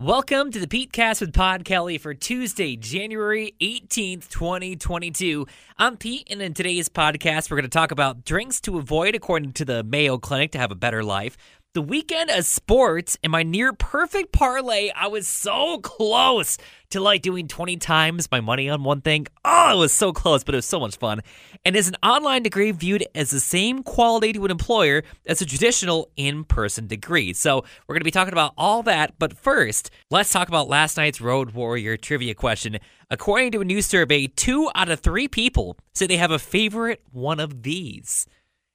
Welcome to the Pete Cast with Pod Kelly for Tuesday, January 18th, 2022. I'm Pete, and in today's podcast, we're going to talk about drinks to avoid according to the Mayo Clinic to have a better life. The weekend of sports and my near perfect parlay, I was so close to like doing 20 times my money on one thing. Oh, it was so close, but it was so much fun. And is an online degree viewed as the same quality to an employer as a traditional in person degree? So we're going to be talking about all that. But first, let's talk about last night's Road Warrior trivia question. According to a new survey, two out of three people say they have a favorite one of these.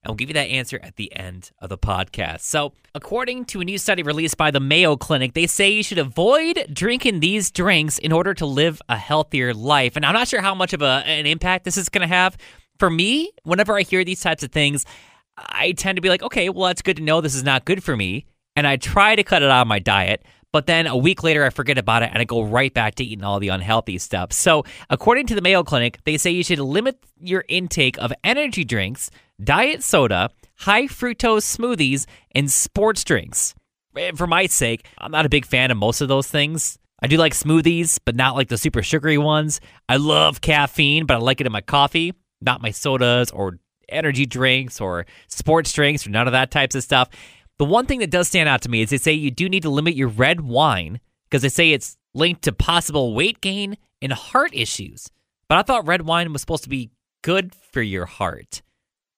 I'll give you that answer at the end of the podcast. So, according to a new study released by the Mayo Clinic, they say you should avoid drinking these drinks in order to live a healthier life. And I'm not sure how much of a, an impact this is going to have. For me, whenever I hear these types of things, I tend to be like, okay, well, that's good to know this is not good for me. And I try to cut it out of my diet. But then a week later, I forget about it and I go right back to eating all the unhealthy stuff. So, according to the Mayo Clinic, they say you should limit your intake of energy drinks, diet soda, high fructose smoothies, and sports drinks. Eh, for my sake, I'm not a big fan of most of those things. I do like smoothies, but not like the super sugary ones. I love caffeine, but I like it in my coffee, not my sodas or energy drinks or sports drinks or none of that types of stuff. The one thing that does stand out to me is they say you do need to limit your red wine because they say it's linked to possible weight gain and heart issues. But I thought red wine was supposed to be good for your heart.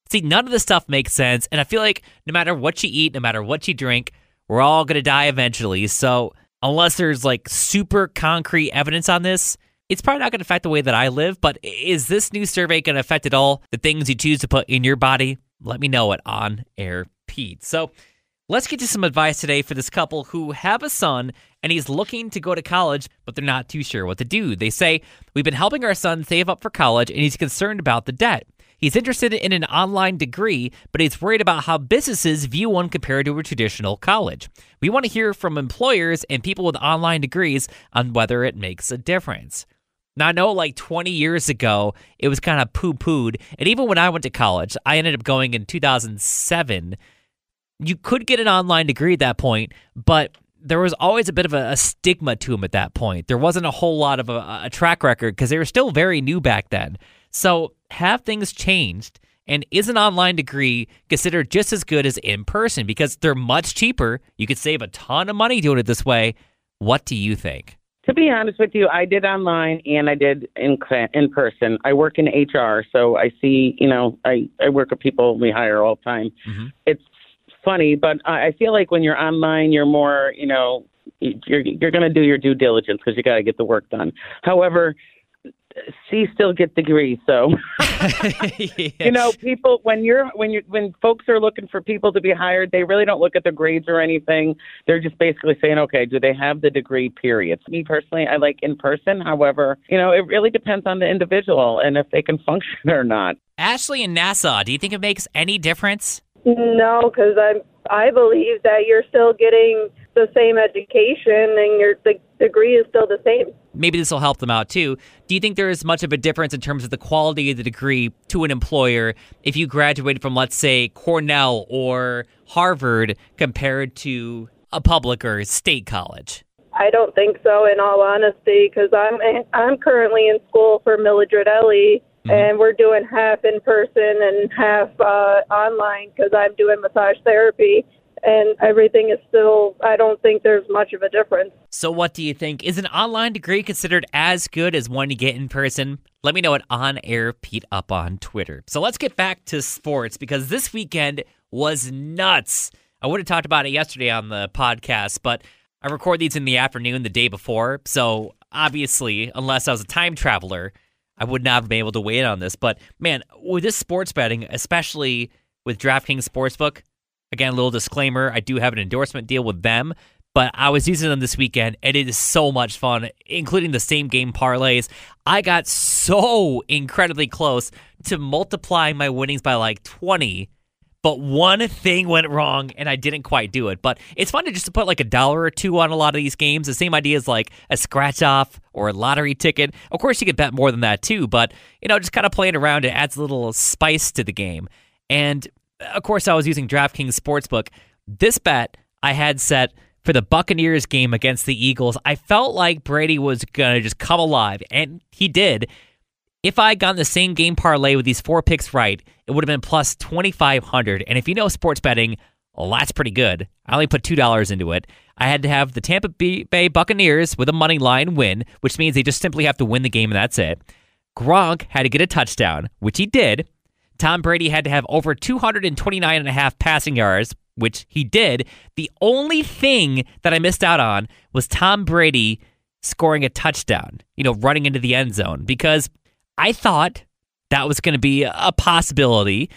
See, none of this stuff makes sense. And I feel like no matter what you eat, no matter what you drink, we're all going to die eventually. So, unless there's like super concrete evidence on this, it's probably not going to affect the way that I live. But is this new survey going to affect at all the things you choose to put in your body? Let me know it on air, Pete. So, Let's get to some advice today for this couple who have a son and he's looking to go to college, but they're not too sure what to do. They say, We've been helping our son save up for college and he's concerned about the debt. He's interested in an online degree, but he's worried about how businesses view one compared to a traditional college. We want to hear from employers and people with online degrees on whether it makes a difference. Now, I know like 20 years ago, it was kind of poo pooed. And even when I went to college, I ended up going in 2007 you could get an online degree at that point, but there was always a bit of a, a stigma to them at that point. There wasn't a whole lot of a, a track record because they were still very new back then. So, have things changed? And is an online degree considered just as good as in person because they're much cheaper? You could save a ton of money doing it this way. What do you think? To be honest with you, I did online and I did in in person. I work in HR, so I see, you know, I I work with people we hire all the time. Mm-hmm. It's funny, but I feel like when you're online, you're more, you know, you're you're going to do your due diligence because you got to get the work done. However, C still get degrees, so you know, people when you're when you when folks are looking for people to be hired, they really don't look at the grades or anything. They're just basically saying, okay, do they have the degree? Period. Me personally, I like in person. However, you know, it really depends on the individual and if they can function or not. Ashley and Nassau, do you think it makes any difference? No, because I I believe that you're still getting the same education and your the degree is still the same. Maybe this will help them out too. Do you think there is much of a difference in terms of the quality of the degree to an employer if you graduated from, let's say, Cornell or Harvard compared to a public or state college? I don't think so, in all honesty, because I'm I'm currently in school for Mildred Elley Mm-hmm. And we're doing half in person and half uh, online because I'm doing massage therapy and everything is still i don't think there's much of a difference. So what do you think? Is an online degree considered as good as one you get in person? Let me know it on air pete up on twitter. So let's get back to sports because this weekend was nuts. I would have talked about it yesterday on the podcast but i record these in the afternoon the day before. So obviously unless i was a time traveler I would not have been able to weigh in on this. But man, with this sports betting, especially with DraftKings Sportsbook, again, little disclaimer I do have an endorsement deal with them, but I was using them this weekend and it is so much fun, including the same game parlays. I got so incredibly close to multiplying my winnings by like 20 but one thing went wrong and I didn't quite do it. But it's fun to just put like a dollar or two on a lot of these games. The same idea as like a scratch off or a lottery ticket. Of course, you could bet more than that too, but you know, just kind of playing around, it adds a little spice to the game. And of course, I was using DraftKings Sportsbook. This bet I had set for the Buccaneers game against the Eagles. I felt like Brady was going to just come alive, and he did. If I had gotten the same game parlay with these four picks right, it would have been plus 2,500. And if you know sports betting, well, that's pretty good. I only put $2 into it. I had to have the Tampa Bay Buccaneers with a money line win, which means they just simply have to win the game and that's it. Gronk had to get a touchdown, which he did. Tom Brady had to have over 229 and a half passing yards, which he did. The only thing that I missed out on was Tom Brady scoring a touchdown, you know, running into the end zone because I thought that was going to be a possibility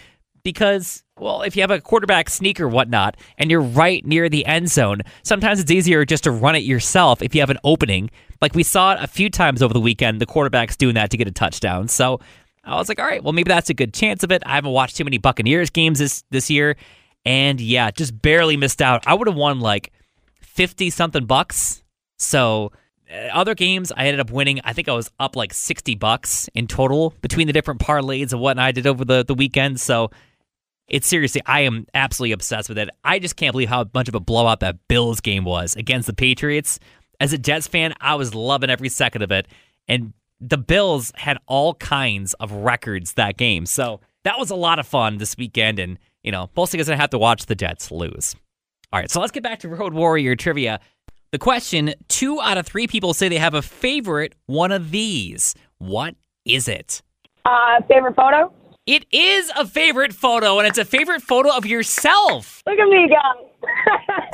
because, well, if you have a quarterback sneak or whatnot and you're right near the end zone, sometimes it's easier just to run it yourself if you have an opening. Like we saw it a few times over the weekend, the quarterback's doing that to get a touchdown. So I was like, all right, well, maybe that's a good chance of it. I haven't watched too many Buccaneers games this, this year. And yeah, just barely missed out. I would have won like 50 something bucks. So Uh, other games I ended up winning. I think I was up like 60 bucks in total between the different parlays and whatnot I did over the, the weekend. So it's seriously, I am absolutely obsessed with it. I just can't believe how much of a blowout that Bills game was against the Patriots. As a Jets fan, I was loving every second of it. And the Bills had all kinds of records that game. So that was a lot of fun this weekend. And, you know, mostly because I have to watch the Jets lose. All right, so let's get back to Road Warrior trivia. The question two out of three people say they have a favorite one of these. What is it? Uh, favorite photo? It is a favorite photo, and it's a favorite photo of yourself. Look at me go.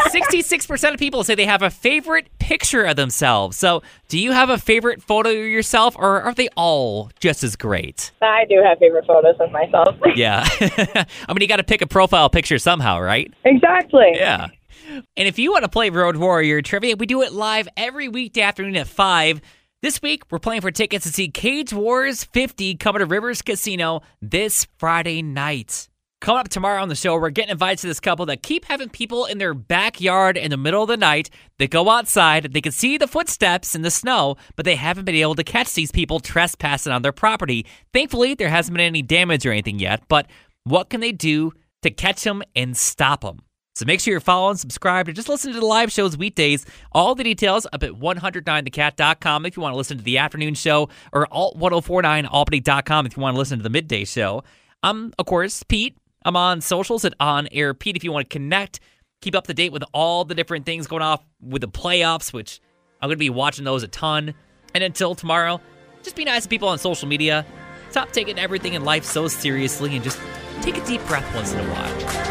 66% of people say they have a favorite picture of themselves. So, do you have a favorite photo of yourself, or are they all just as great? I do have favorite photos of myself. Yeah. I mean, you got to pick a profile picture somehow, right? exactly. Yeah. And if you want to play Road Warrior Trivia, we do it live every weekday afternoon at 5. This week, we're playing for tickets to see Cage Wars 50 coming to Rivers Casino this Friday night. Coming up tomorrow on the show, we're getting invited to this couple that keep having people in their backyard in the middle of the night. They go outside, they can see the footsteps in the snow, but they haven't been able to catch these people trespassing on their property. Thankfully, there hasn't been any damage or anything yet, but what can they do to catch them and stop them? So make sure you're following, subscribed, and just listen to the live shows weekdays. All the details up at 109thecat.com if you want to listen to the afternoon show, or alt1049albany.com if you want to listen to the midday show. I'm, of course, Pete. I'm on socials at On Air Pete if you want to connect, keep up to date with all the different things going off with the playoffs, which I'm going to be watching those a ton. And until tomorrow, just be nice to people on social media. Stop taking everything in life so seriously and just take a deep breath once in a while.